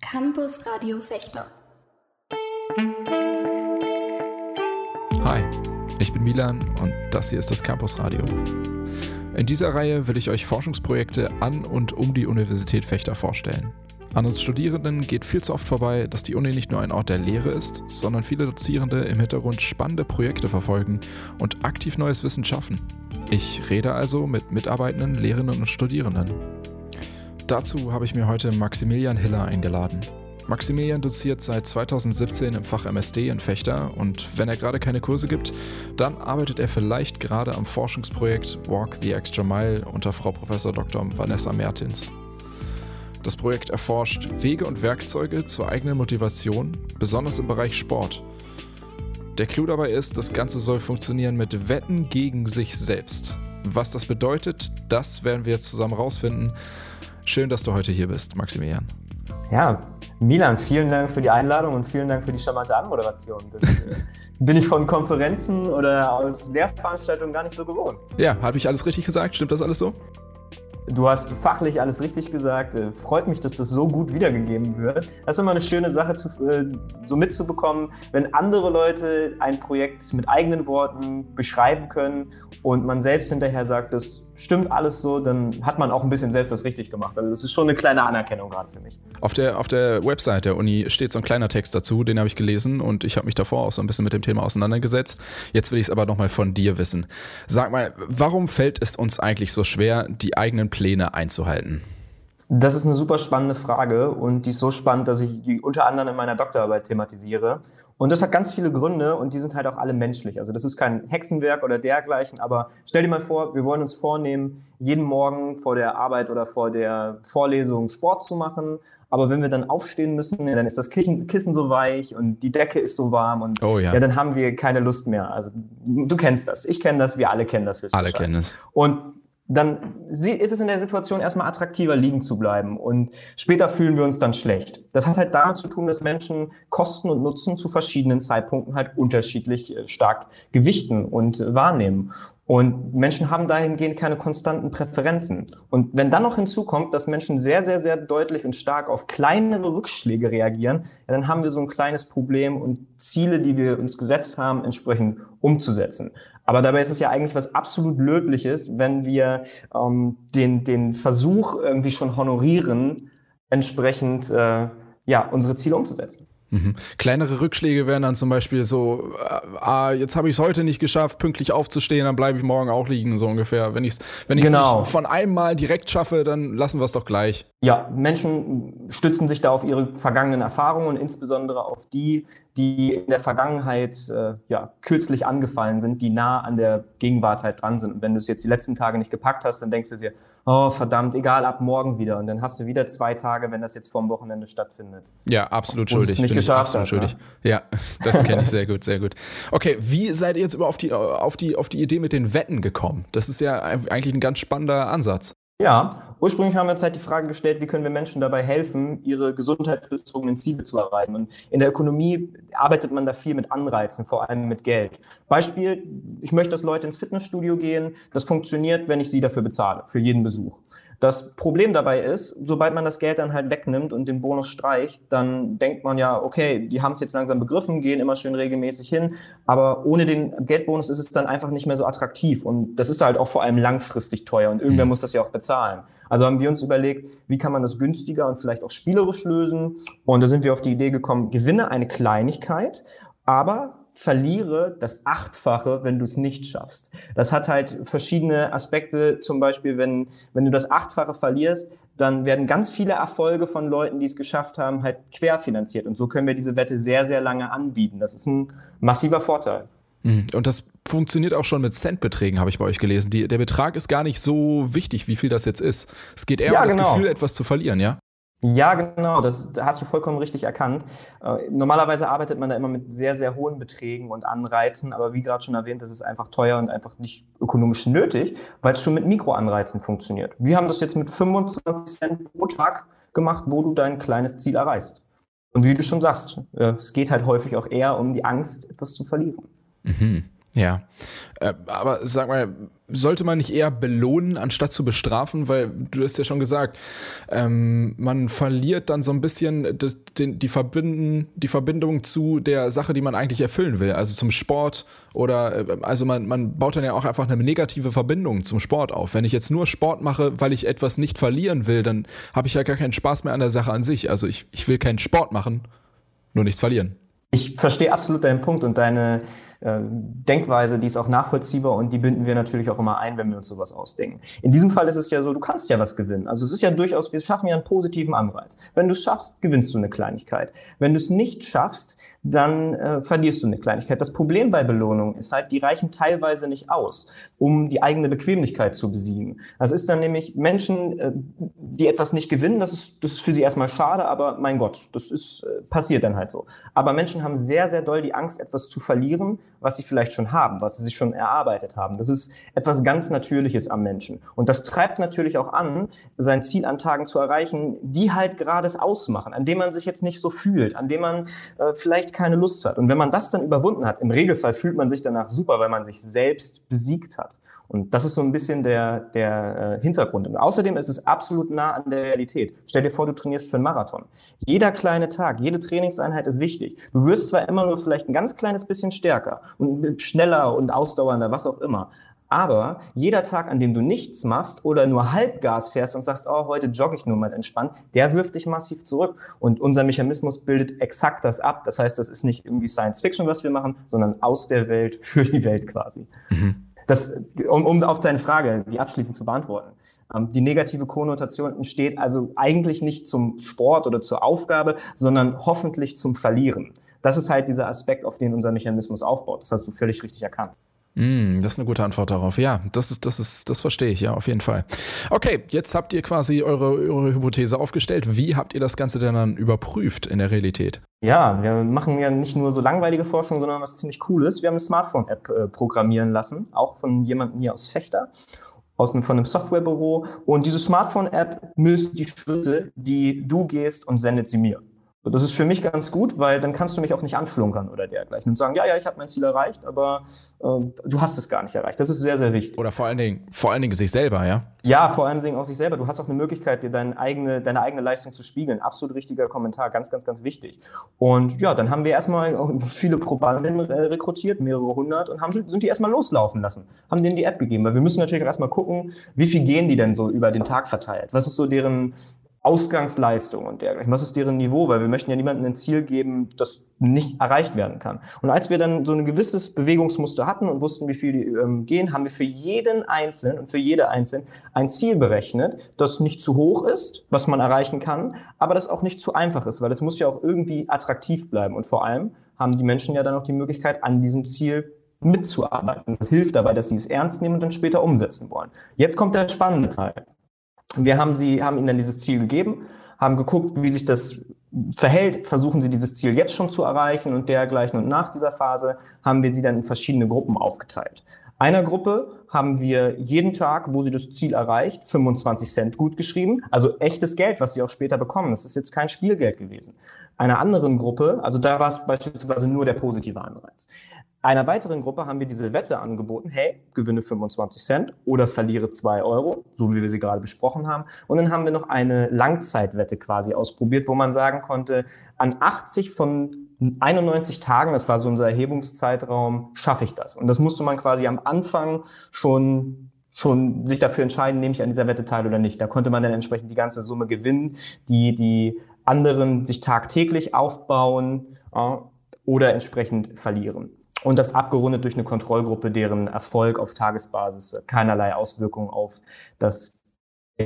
Campus Radio Fechter. Hi, ich bin Milan und das hier ist das Campus Radio. In dieser Reihe will ich euch Forschungsprojekte an und um die Universität Fechter vorstellen. An uns Studierenden geht viel zu oft vorbei, dass die Uni nicht nur ein Ort der Lehre ist, sondern viele Dozierende im Hintergrund spannende Projekte verfolgen und aktiv neues Wissen schaffen. Ich rede also mit Mitarbeitenden, Lehrenden und Studierenden. Dazu habe ich mir heute Maximilian Hiller eingeladen. Maximilian doziert seit 2017 im Fach MSD in Fechter und wenn er gerade keine Kurse gibt, dann arbeitet er vielleicht gerade am Forschungsprojekt Walk the Extra Mile unter Frau Prof. Dr. Vanessa Mertins. Das Projekt erforscht Wege und Werkzeuge zur eigenen Motivation, besonders im Bereich Sport. Der Clou dabei ist, das Ganze soll funktionieren mit Wetten gegen sich selbst. Was das bedeutet, das werden wir jetzt zusammen rausfinden. Schön, dass du heute hier bist, Maximilian. Ja, Milan, vielen Dank für die Einladung und vielen Dank für die charmante Anmoderation. Das äh, bin ich von Konferenzen oder aus Lehrveranstaltungen gar nicht so gewohnt. Ja, habe ich alles richtig gesagt? Stimmt das alles so? Du hast fachlich alles richtig gesagt. Äh, freut mich, dass das so gut wiedergegeben wird. Das ist immer eine schöne Sache, zu, äh, so mitzubekommen, wenn andere Leute ein Projekt mit eigenen Worten beschreiben können und man selbst hinterher sagt, das stimmt alles so, dann hat man auch ein bisschen selbst was richtig gemacht. Also das ist schon eine kleine Anerkennung gerade für mich. Auf der, auf der Website der Uni steht so ein kleiner Text dazu, den habe ich gelesen und ich habe mich davor auch so ein bisschen mit dem Thema auseinandergesetzt. Jetzt will ich es aber nochmal von dir wissen. Sag mal, warum fällt es uns eigentlich so schwer, die eigenen Pläne einzuhalten? Das ist eine super spannende Frage und die ist so spannend, dass ich die unter anderem in meiner Doktorarbeit thematisiere. Und das hat ganz viele Gründe und die sind halt auch alle menschlich. Also das ist kein Hexenwerk oder dergleichen, aber stell dir mal vor, wir wollen uns vornehmen, jeden Morgen vor der Arbeit oder vor der Vorlesung Sport zu machen. Aber wenn wir dann aufstehen müssen, ja, dann ist das Kissen so weich und die Decke ist so warm und oh, ja. ja. dann haben wir keine Lust mehr. Also du kennst das, ich kenne das, wir alle kennen das. Alle kennen es. Und dann ist es in der Situation erstmal attraktiver, liegen zu bleiben. Und später fühlen wir uns dann schlecht. Das hat halt damit zu tun, dass Menschen Kosten und Nutzen zu verschiedenen Zeitpunkten halt unterschiedlich äh, stark gewichten und wahrnehmen. Und Menschen haben dahingehend keine konstanten Präferenzen. Und wenn dann noch hinzukommt, dass Menschen sehr, sehr, sehr deutlich und stark auf kleinere Rückschläge reagieren, ja, dann haben wir so ein kleines Problem und Ziele, die wir uns gesetzt haben, entsprechend umzusetzen. Aber dabei ist es ja eigentlich was absolut Löbliches, wenn wir ähm, den, den Versuch irgendwie schon honorieren, entsprechend äh, ja, unsere Ziele umzusetzen. Mhm. Kleinere Rückschläge wären dann zum Beispiel so, äh, ah, jetzt habe ich es heute nicht geschafft, pünktlich aufzustehen, dann bleibe ich morgen auch liegen, so ungefähr. Wenn ich es wenn genau. nicht von einem Mal direkt schaffe, dann lassen wir es doch gleich. Ja, Menschen stützen sich da auf ihre vergangenen Erfahrungen und insbesondere auf die, die in der Vergangenheit äh, ja, kürzlich angefallen sind, die nah an der Gegenwart halt dran sind. Und wenn du es jetzt die letzten Tage nicht gepackt hast, dann denkst du dir, oh verdammt, egal, ab morgen wieder. Und dann hast du wieder zwei Tage, wenn das jetzt vorm Wochenende stattfindet. Ja, absolut schuldig. Nicht geschafft absolut hast, schuldig. Ne? Ja, das kenne ich sehr gut, sehr gut. Okay, wie seid ihr jetzt über auf die, auf, die, auf die Idee mit den Wetten gekommen? Das ist ja eigentlich ein ganz spannender Ansatz. Ja, ursprünglich haben wir uns halt die Frage gestellt, wie können wir Menschen dabei helfen, ihre gesundheitsbezogenen Ziele zu erreichen. Und in der Ökonomie arbeitet man da viel mit Anreizen, vor allem mit Geld. Beispiel, ich möchte, dass Leute ins Fitnessstudio gehen. Das funktioniert, wenn ich sie dafür bezahle, für jeden Besuch. Das Problem dabei ist, sobald man das Geld dann halt wegnimmt und den Bonus streicht, dann denkt man ja, okay, die haben es jetzt langsam begriffen, gehen immer schön regelmäßig hin, aber ohne den Geldbonus ist es dann einfach nicht mehr so attraktiv und das ist halt auch vor allem langfristig teuer und irgendwer mhm. muss das ja auch bezahlen. Also haben wir uns überlegt, wie kann man das günstiger und vielleicht auch spielerisch lösen und da sind wir auf die Idee gekommen, gewinne eine Kleinigkeit, aber verliere das Achtfache, wenn du es nicht schaffst. Das hat halt verschiedene Aspekte. Zum Beispiel, wenn, wenn du das Achtfache verlierst, dann werden ganz viele Erfolge von Leuten, die es geschafft haben, halt querfinanziert. Und so können wir diese Wette sehr, sehr lange anbieten. Das ist ein massiver Vorteil. Mhm. Und das funktioniert auch schon mit Centbeträgen, habe ich bei euch gelesen. Die, der Betrag ist gar nicht so wichtig, wie viel das jetzt ist. Es geht eher ja, um das genau. Gefühl, etwas zu verlieren, ja? Ja, genau, das hast du vollkommen richtig erkannt. Äh, normalerweise arbeitet man da immer mit sehr, sehr hohen Beträgen und Anreizen, aber wie gerade schon erwähnt, das ist einfach teuer und einfach nicht ökonomisch nötig, weil es schon mit Mikroanreizen funktioniert. Wir haben das jetzt mit 25 Cent pro Tag gemacht, wo du dein kleines Ziel erreichst. Und wie du schon sagst, äh, es geht halt häufig auch eher um die Angst, etwas zu verlieren. Mhm. Ja, äh, aber sag mal, sollte man nicht eher belohnen, anstatt zu bestrafen? Weil du hast ja schon gesagt, ähm, man verliert dann so ein bisschen das, den, die, Verbinden, die Verbindung zu der Sache, die man eigentlich erfüllen will, also zum Sport oder äh, also man, man baut dann ja auch einfach eine negative Verbindung zum Sport auf. Wenn ich jetzt nur Sport mache, weil ich etwas nicht verlieren will, dann habe ich ja gar keinen Spaß mehr an der Sache an sich. Also ich, ich will keinen Sport machen, nur nichts verlieren. Ich verstehe absolut deinen Punkt und deine Denkweise, die ist auch nachvollziehbar und die binden wir natürlich auch immer ein, wenn wir uns sowas ausdenken. In diesem Fall ist es ja so, du kannst ja was gewinnen. Also es ist ja durchaus, wir schaffen ja einen positiven Anreiz. Wenn du es schaffst, gewinnst du eine Kleinigkeit. Wenn du es nicht schaffst, dann äh, verlierst du eine Kleinigkeit. Das Problem bei Belohnungen ist halt, die reichen teilweise nicht aus, um die eigene Bequemlichkeit zu besiegen. Das ist dann nämlich Menschen, äh, die etwas nicht gewinnen, das ist, das ist für sie erstmal schade, aber mein Gott, das ist äh, passiert dann halt so. Aber Menschen haben sehr, sehr doll die Angst, etwas zu verlieren, was sie vielleicht schon haben, was sie sich schon erarbeitet haben. Das ist etwas ganz Natürliches am Menschen. Und das treibt natürlich auch an, sein Ziel an Tagen zu erreichen, die halt gerade es ausmachen, an dem man sich jetzt nicht so fühlt, an dem man äh, vielleicht keine Lust hat. Und wenn man das dann überwunden hat, im Regelfall fühlt man sich danach super, weil man sich selbst besiegt hat. Und das ist so ein bisschen der, der äh, Hintergrund. Und außerdem ist es absolut nah an der Realität. Stell dir vor, du trainierst für einen Marathon. Jeder kleine Tag, jede Trainingseinheit ist wichtig. Du wirst zwar immer nur vielleicht ein ganz kleines bisschen stärker und schneller und ausdauernder, was auch immer. Aber jeder Tag, an dem du nichts machst oder nur Halbgas fährst und sagst, oh, heute jogge ich nur mal entspannt, der wirft dich massiv zurück. Und unser Mechanismus bildet exakt das ab. Das heißt, das ist nicht irgendwie Science Fiction, was wir machen, sondern aus der Welt für die Welt quasi. Mhm. Das, um, um auf deine Frage, die abschließend zu beantworten. Ähm, die negative Konnotation entsteht also eigentlich nicht zum Sport oder zur Aufgabe, sondern hoffentlich zum Verlieren. Das ist halt dieser Aspekt, auf den unser Mechanismus aufbaut. Das hast du völlig richtig erkannt. Mm, das ist eine gute Antwort darauf. Ja, das ist, das ist, das verstehe ich, ja, auf jeden Fall. Okay, jetzt habt ihr quasi eure, eure Hypothese aufgestellt. Wie habt ihr das Ganze denn dann überprüft in der Realität? Ja, wir machen ja nicht nur so langweilige Forschung, sondern was ziemlich Cooles. Wir haben eine Smartphone-App äh, programmieren lassen, auch von jemandem hier aus Fechter, aus einem, von einem Softwarebüro. Und diese Smartphone-App misst die Schritte, die du gehst und sendet sie mir. Das ist für mich ganz gut, weil dann kannst du mich auch nicht anflunkern oder dergleichen und sagen, ja, ja, ich habe mein Ziel erreicht, aber äh, du hast es gar nicht erreicht. Das ist sehr, sehr wichtig. Oder vor allen Dingen, vor allen Dingen sich selber, ja? Ja, vor allen Dingen auch sich selber. Du hast auch eine Möglichkeit, dir deine eigene, deine eigene Leistung zu spiegeln. Absolut richtiger Kommentar, ganz, ganz, ganz wichtig. Und ja, dann haben wir erstmal viele Probanden rekrutiert, mehrere hundert, und haben, sind die erstmal loslaufen lassen, haben denen die App gegeben, weil wir müssen natürlich auch erstmal gucken, wie viel gehen die denn so über den Tag verteilt? Was ist so deren Ausgangsleistung und dergleichen. Was ist deren Niveau? Weil wir möchten ja niemandem ein Ziel geben, das nicht erreicht werden kann. Und als wir dann so ein gewisses Bewegungsmuster hatten und wussten, wie viel die ähm, gehen, haben wir für jeden Einzelnen und für jede Einzelne ein Ziel berechnet, das nicht zu hoch ist, was man erreichen kann, aber das auch nicht zu einfach ist, weil es muss ja auch irgendwie attraktiv bleiben. Und vor allem haben die Menschen ja dann auch die Möglichkeit, an diesem Ziel mitzuarbeiten. Das hilft dabei, dass sie es ernst nehmen und dann später umsetzen wollen. Jetzt kommt der spannende Teil. Wir haben sie, haben ihnen dann dieses Ziel gegeben, haben geguckt, wie sich das verhält, versuchen sie dieses Ziel jetzt schon zu erreichen und dergleichen. Und nach dieser Phase haben wir sie dann in verschiedene Gruppen aufgeteilt. Einer Gruppe haben wir jeden Tag, wo sie das Ziel erreicht, 25 Cent gut geschrieben. Also echtes Geld, was sie auch später bekommen. Das ist jetzt kein Spielgeld gewesen. Einer anderen Gruppe, also da war es beispielsweise nur der positive Anreiz. Einer weiteren Gruppe haben wir diese Wette angeboten, hey, gewinne 25 Cent oder verliere 2 Euro, so wie wir sie gerade besprochen haben. Und dann haben wir noch eine Langzeitwette quasi ausprobiert, wo man sagen konnte, an 80 von 91 Tagen, das war so unser Erhebungszeitraum, schaffe ich das. Und das musste man quasi am Anfang schon schon sich dafür entscheiden, nehme ich an dieser Wette teil oder nicht. Da konnte man dann entsprechend die ganze Summe gewinnen, die die anderen sich tagtäglich aufbauen äh, oder entsprechend verlieren. Und das abgerundet durch eine Kontrollgruppe, deren Erfolg auf Tagesbasis keinerlei Auswirkungen auf das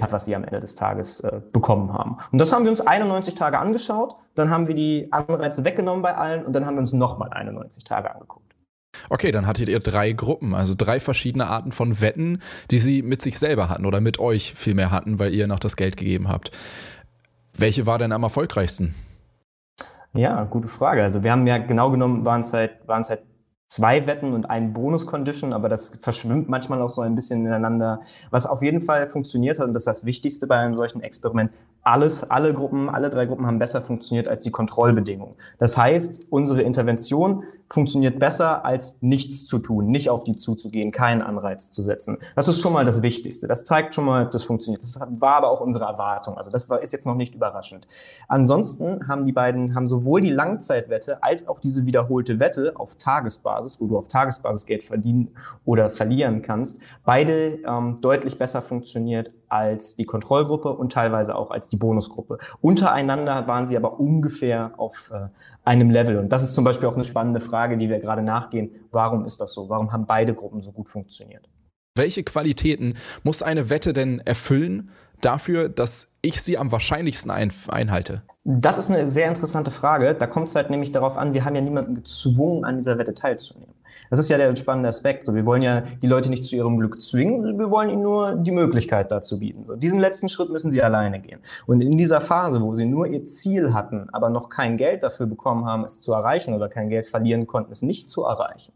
hat, was sie am Ende des Tages äh, bekommen haben. Und das haben wir uns 91 Tage angeschaut, dann haben wir die Anreize weggenommen bei allen und dann haben wir uns nochmal 91 Tage angeguckt. Okay, dann hattet ihr drei Gruppen, also drei verschiedene Arten von Wetten, die sie mit sich selber hatten oder mit euch vielmehr hatten, weil ihr noch das Geld gegeben habt. Welche war denn am erfolgreichsten? Ja, gute Frage. Also wir haben ja genau genommen, waren es halt, waren es halt zwei Wetten und ein Bonus-Condition, aber das verschwimmt manchmal auch so ein bisschen ineinander. Was auf jeden Fall funktioniert hat, und das ist das Wichtigste bei einem solchen Experiment, alles, alle Gruppen, alle drei Gruppen haben besser funktioniert als die Kontrollbedingungen. Das heißt, unsere Intervention funktioniert besser, als nichts zu tun, nicht auf die zuzugehen, keinen Anreiz zu setzen. Das ist schon mal das Wichtigste. Das zeigt schon mal, das funktioniert. Das war aber auch unsere Erwartung. Also das war, ist jetzt noch nicht überraschend. Ansonsten haben die beiden, haben sowohl die Langzeitwette als auch diese wiederholte Wette auf Tagesbasis, wo du auf Tagesbasis Geld verdienen oder verlieren kannst, beide ähm, deutlich besser funktioniert als die Kontrollgruppe und teilweise auch als die Bonusgruppe. Untereinander waren sie aber ungefähr auf äh, einem Level. Und das ist zum Beispiel auch eine spannende Frage, die wir gerade nachgehen. Warum ist das so? Warum haben beide Gruppen so gut funktioniert? Welche Qualitäten muss eine Wette denn erfüllen dafür, dass ich sie am wahrscheinlichsten ein einhalte? Das ist eine sehr interessante Frage. Da kommt es halt nämlich darauf an, wir haben ja niemanden gezwungen, an dieser Wette teilzunehmen. Das ist ja der spannende Aspekt. So, wir wollen ja die Leute nicht zu ihrem Glück zwingen, wir wollen ihnen nur die Möglichkeit dazu bieten. So, diesen letzten Schritt müssen sie alleine gehen. Und in dieser Phase, wo sie nur ihr Ziel hatten, aber noch kein Geld dafür bekommen haben, es zu erreichen oder kein Geld verlieren konnten, es nicht zu erreichen,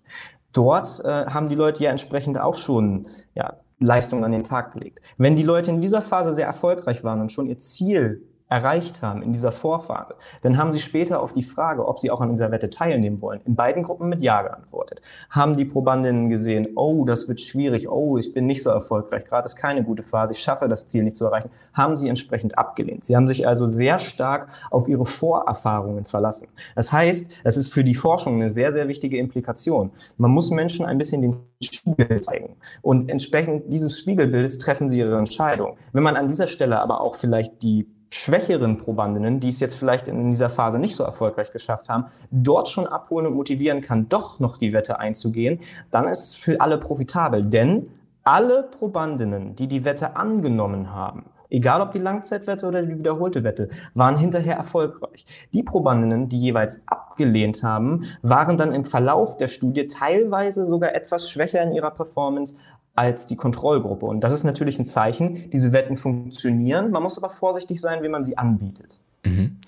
dort äh, haben die Leute ja entsprechend auch schon ja, Leistungen an den Tag gelegt. Wenn die Leute in dieser Phase sehr erfolgreich waren und schon ihr Ziel erreicht haben in dieser Vorphase, dann haben sie später auf die Frage, ob sie auch an dieser Wette teilnehmen wollen, in beiden Gruppen mit Ja geantwortet. Haben die Probandinnen gesehen, oh, das wird schwierig, oh, ich bin nicht so erfolgreich, gerade ist keine gute Phase, ich schaffe das Ziel nicht zu erreichen, haben sie entsprechend abgelehnt. Sie haben sich also sehr stark auf ihre Vorerfahrungen verlassen. Das heißt, das ist für die Forschung eine sehr, sehr wichtige Implikation. Man muss Menschen ein bisschen den Spiegel zeigen. Und entsprechend dieses Spiegelbildes treffen sie ihre Entscheidung. Wenn man an dieser Stelle aber auch vielleicht die schwächeren Probandinnen, die es jetzt vielleicht in dieser Phase nicht so erfolgreich geschafft haben, dort schon abholen und motivieren kann, doch noch die Wette einzugehen, dann ist es für alle profitabel. Denn alle Probandinnen, die die Wette angenommen haben, egal ob die Langzeitwette oder die wiederholte Wette, waren hinterher erfolgreich. Die Probandinnen, die jeweils abgelehnt haben, waren dann im Verlauf der Studie teilweise sogar etwas schwächer in ihrer Performance als die Kontrollgruppe. Und das ist natürlich ein Zeichen, diese Wetten funktionieren. Man muss aber vorsichtig sein, wie man sie anbietet. Mhm.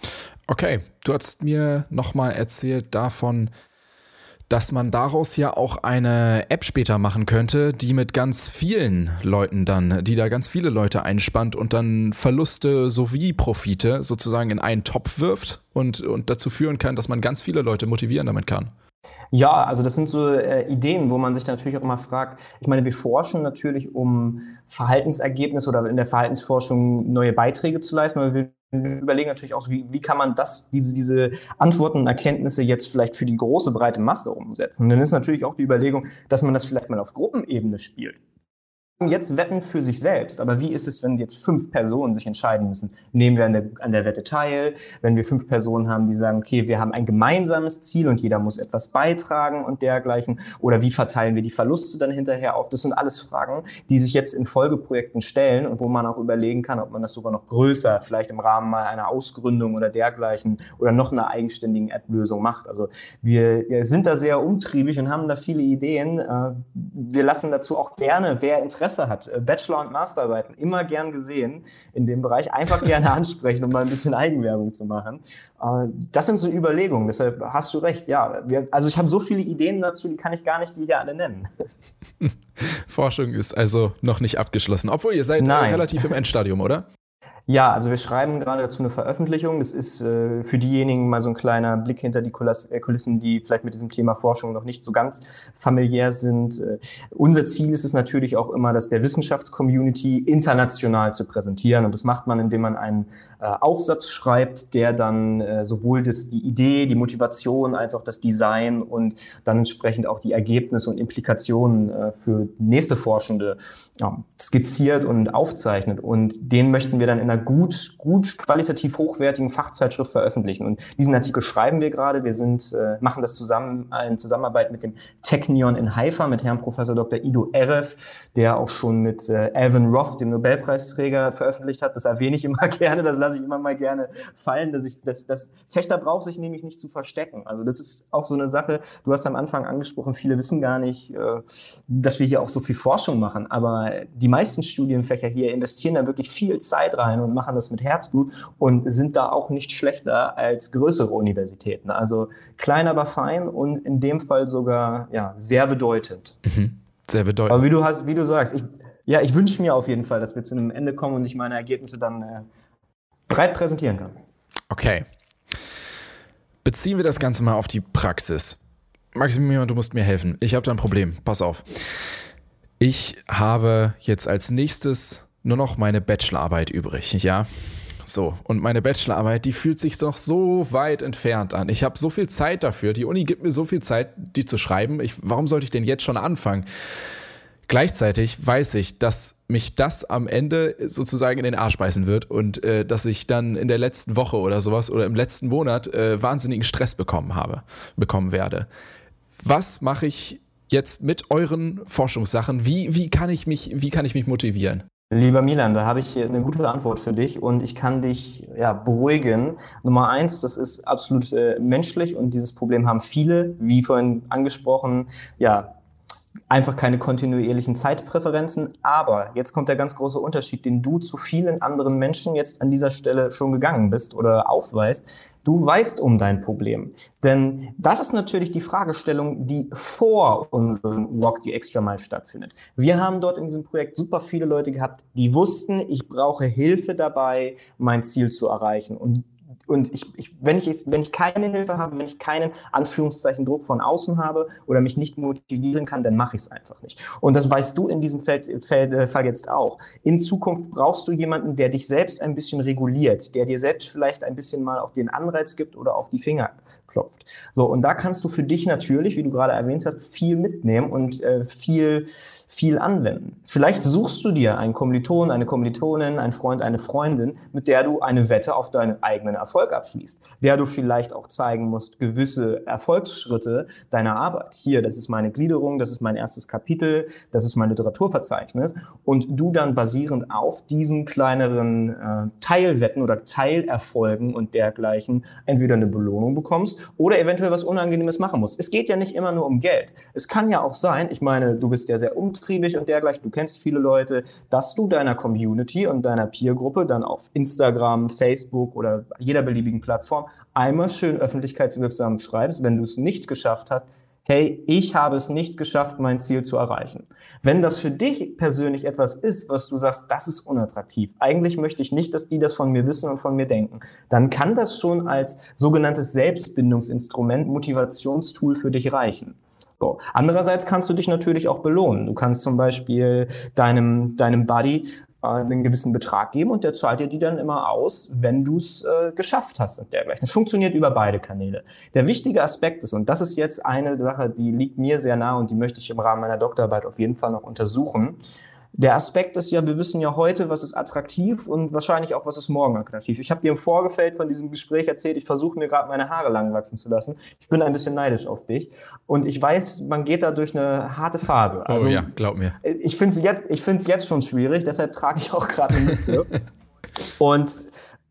Okay, du hast mir nochmal erzählt davon, dass man daraus ja auch eine App später machen könnte, die mit ganz vielen Leuten dann, die da ganz viele Leute einspannt und dann Verluste sowie Profite sozusagen in einen Topf wirft und, und dazu führen kann, dass man ganz viele Leute motivieren damit kann. Ja, also das sind so äh, Ideen, wo man sich natürlich auch immer fragt, ich meine, wir forschen natürlich, um Verhaltensergebnisse oder in der Verhaltensforschung neue Beiträge zu leisten, aber wir überlegen natürlich auch, wie, wie kann man das, diese, diese Antworten und Erkenntnisse jetzt vielleicht für die große, breite Masse umsetzen. Und dann ist natürlich auch die Überlegung, dass man das vielleicht mal auf Gruppenebene spielt jetzt wetten für sich selbst, aber wie ist es, wenn jetzt fünf Personen sich entscheiden müssen? Nehmen wir an der, an der Wette teil, wenn wir fünf Personen haben, die sagen, okay, wir haben ein gemeinsames Ziel und jeder muss etwas beitragen und dergleichen, oder wie verteilen wir die Verluste dann hinterher auf? Das sind alles Fragen, die sich jetzt in Folgeprojekten stellen und wo man auch überlegen kann, ob man das sogar noch größer, vielleicht im Rahmen mal einer Ausgründung oder dergleichen oder noch einer eigenständigen App-Lösung macht. Also wir, sind da sehr umtriebig und haben da viele Ideen. Äh, wir lassen dazu auch gerne, wer Interesse Interesse hat, äh, Bachelor- und Masterarbeiten, immer gern gesehen in dem Bereich, einfach gerne ansprechen, um mal ein bisschen Eigenwerbung zu machen. Äh, das sind so Überlegungen, deshalb hast du recht, ja. Wir, also ich habe so viele Ideen dazu, die kann ich gar nicht die hier alle nennen. Forschung ist also noch nicht abgeschlossen, obwohl ihr seid Nein. relativ im Endstadium, oder? Ja, also wir schreiben gerade dazu eine Veröffentlichung. Das ist äh, für diejenigen mal so ein kleiner Blick hinter die äh, Kulissen, die vielleicht mit diesem Thema Forschung noch nicht so ganz familiär sind. Äh, unser Ziel ist es natürlich auch immer, dass der Wissenschaftscommunity international zu präsentieren. Und das macht man, indem man einen äh, Aufsatz schreibt, der dann äh, sowohl das, die Idee, die Motivation als auch das Design und dann entsprechend auch die Ergebnisse und Implikationen äh, für nächste Forschende ja, skizziert und aufzeichnet. Und den möchten wir dann in einer gut, gut qualitativ hochwertigen Fachzeitschrift veröffentlichen. Und diesen Artikel schreiben wir gerade. Wir sind, äh, machen das zusammen in Zusammenarbeit mit dem Technion in Haifa, mit Herrn Professor Dr. Ido Erev, der auch schon mit äh, Alvin Roth, dem Nobelpreisträger, veröffentlicht hat. Das erwähne ich immer gerne, das lasse ich immer mal gerne fallen, dass ich, das, das Fechter braucht sich nämlich nicht zu verstecken. Also das ist auch so eine Sache. Du hast am Anfang angesprochen, viele wissen gar nicht, äh, dass wir hier auch so viel Forschung machen. Aber die meisten Studienfächer hier investieren da wirklich viel Zeit rein und machen das mit Herzblut und sind da auch nicht schlechter als größere Universitäten. Also klein, aber fein und in dem Fall sogar ja, sehr bedeutend. Mhm. Sehr bedeutend. Aber wie du, hast, wie du sagst, ich, ja, ich wünsche mir auf jeden Fall, dass wir zu einem Ende kommen und ich meine Ergebnisse dann äh, breit präsentieren kann. Okay. Beziehen wir das Ganze mal auf die Praxis. Maximilian, du musst mir helfen. Ich habe da ein Problem. Pass auf. Ich habe jetzt als nächstes nur noch meine Bachelorarbeit übrig, ja? So, und meine Bachelorarbeit, die fühlt sich doch so weit entfernt an. Ich habe so viel Zeit dafür. Die Uni gibt mir so viel Zeit, die zu schreiben. Ich, warum sollte ich denn jetzt schon anfangen? Gleichzeitig weiß ich, dass mich das am Ende sozusagen in den Arsch beißen wird und äh, dass ich dann in der letzten Woche oder sowas oder im letzten Monat äh, wahnsinnigen Stress bekommen habe, bekommen werde. Was mache ich jetzt mit euren Forschungssachen? Wie, wie, kann ich mich, wie kann ich mich motivieren? Lieber Milan, da habe ich eine gute Antwort für dich und ich kann dich ja, beruhigen. Nummer eins, das ist absolut äh, menschlich und dieses Problem haben viele, wie vorhin angesprochen, ja, einfach keine kontinuierlichen Zeitpräferenzen. Aber jetzt kommt der ganz große Unterschied, den du zu vielen anderen Menschen jetzt an dieser Stelle schon gegangen bist oder aufweist. Du weißt um dein Problem. Denn das ist natürlich die Fragestellung, die vor unserem Walk the Extra Mile stattfindet. Wir haben dort in diesem Projekt super viele Leute gehabt, die wussten, ich brauche Hilfe dabei, mein Ziel zu erreichen. Und und ich, ich, wenn, ich, wenn ich keine Hilfe habe, wenn ich keinen Anführungszeichen Druck von außen habe oder mich nicht motivieren kann, dann mache ich es einfach nicht. Und das weißt du in diesem Feld, Feld, äh, Fall jetzt auch. In Zukunft brauchst du jemanden, der dich selbst ein bisschen reguliert, der dir selbst vielleicht ein bisschen mal auch den Anreiz gibt oder auf die Finger klopft. So, und da kannst du für dich natürlich, wie du gerade erwähnt hast, viel mitnehmen und äh, viel, viel anwenden. Vielleicht suchst du dir einen Kommiliton, eine Kommilitonin, einen Freund, eine Freundin, mit der du eine Wette auf deinen eigenen Erfolg abschließt, der du vielleicht auch zeigen musst, gewisse Erfolgsschritte deiner Arbeit. Hier, das ist meine Gliederung, das ist mein erstes Kapitel, das ist mein Literaturverzeichnis und du dann basierend auf diesen kleineren äh, Teilwetten oder Teilerfolgen und dergleichen entweder eine Belohnung bekommst oder eventuell was Unangenehmes machen musst. Es geht ja nicht immer nur um Geld. Es kann ja auch sein, ich meine, du bist ja sehr umtriebig und dergleichen, du kennst viele Leute, dass du deiner Community und deiner Peergruppe dann auf Instagram, Facebook oder jeder beliebigen Plattform einmal schön öffentlichkeitswirksam schreibst, wenn du es nicht geschafft hast, hey, ich habe es nicht geschafft, mein Ziel zu erreichen. Wenn das für dich persönlich etwas ist, was du sagst, das ist unattraktiv, eigentlich möchte ich nicht, dass die das von mir wissen und von mir denken, dann kann das schon als sogenanntes Selbstbindungsinstrument, Motivationstool für dich reichen. So. Andererseits kannst du dich natürlich auch belohnen. Du kannst zum Beispiel deinem, deinem Buddy einen gewissen Betrag geben und der zahlt dir die dann immer aus, wenn du es äh, geschafft hast und dergleichen. Es funktioniert über beide Kanäle. Der wichtige Aspekt ist, und das ist jetzt eine Sache, die liegt mir sehr nah und die möchte ich im Rahmen meiner Doktorarbeit auf jeden Fall noch untersuchen, der Aspekt ist ja, wir wissen ja heute, was ist attraktiv und wahrscheinlich auch, was ist morgen attraktiv. Ich habe dir im Vorgefeld von diesem Gespräch erzählt, ich versuche mir gerade meine Haare lang wachsen zu lassen. Ich bin ein bisschen neidisch auf dich und ich weiß, man geht da durch eine harte Phase. Oh also, oh ja, glaub mir. Ich finde es jetzt, ich find's jetzt schon schwierig, deshalb trage ich auch gerade eine Mütze. und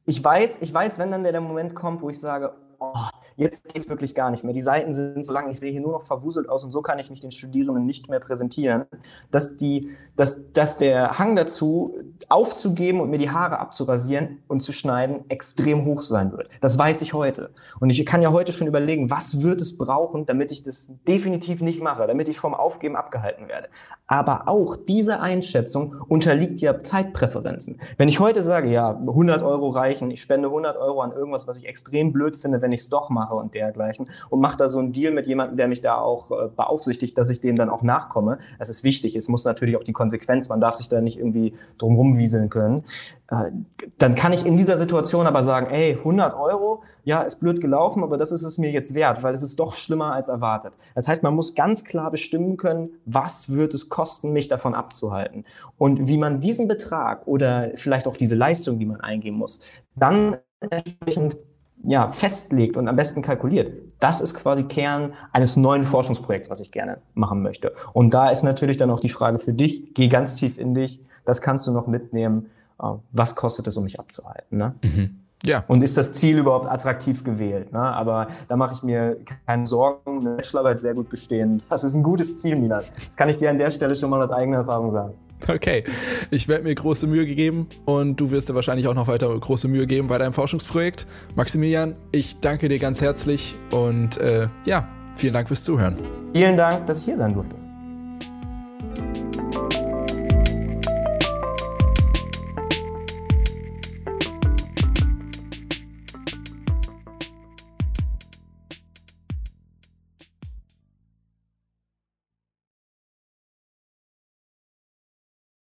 ich weiß, ich weiß, wenn dann der, der Moment kommt, wo ich sage, oh, Jetzt es wirklich gar nicht mehr. Die Seiten sind so lang, ich sehe hier nur noch verwuselt aus und so kann ich mich den Studierenden nicht mehr präsentieren, dass, die, dass, dass der Hang dazu, aufzugeben und mir die Haare abzurasieren und zu schneiden, extrem hoch sein wird. Das weiß ich heute. Und ich kann ja heute schon überlegen, was wird es brauchen, damit ich das definitiv nicht mache, damit ich vom Aufgeben abgehalten werde. Aber auch diese Einschätzung unterliegt ja Zeitpräferenzen. Wenn ich heute sage, ja, 100 Euro reichen, ich spende 100 Euro an irgendwas, was ich extrem blöd finde, wenn ich es doch mache, und dergleichen und mache da so einen Deal mit jemandem, der mich da auch äh, beaufsichtigt, dass ich dem dann auch nachkomme. Das ist wichtig. Es muss natürlich auch die Konsequenz, man darf sich da nicht irgendwie drumherum wieseln können. Äh, dann kann ich in dieser Situation aber sagen, ey, 100 Euro, ja, ist blöd gelaufen, aber das ist es mir jetzt wert, weil es ist doch schlimmer als erwartet. Das heißt, man muss ganz klar bestimmen können, was wird es kosten, mich davon abzuhalten. Und wie man diesen Betrag oder vielleicht auch diese Leistung, die man eingehen muss, dann entsprechend ja, festlegt und am besten kalkuliert. Das ist quasi Kern eines neuen Forschungsprojekts, was ich gerne machen möchte. Und da ist natürlich dann auch die Frage für dich, geh ganz tief in dich, das kannst du noch mitnehmen. Äh, was kostet es, um mich abzuhalten? Ne? Mhm. Ja. Und ist das Ziel überhaupt attraktiv gewählt? Ne? Aber da mache ich mir keine Sorgen. Eine Bachelorarbeit sehr gut bestehen. Das ist ein gutes Ziel, Milan. Das kann ich dir an der Stelle schon mal aus eigener Erfahrung sagen. Okay, ich werde mir große Mühe gegeben und du wirst dir wahrscheinlich auch noch weiter große Mühe geben bei deinem Forschungsprojekt. Maximilian, ich danke dir ganz herzlich und äh, ja, vielen Dank fürs Zuhören. Vielen Dank, dass ich hier sein durfte.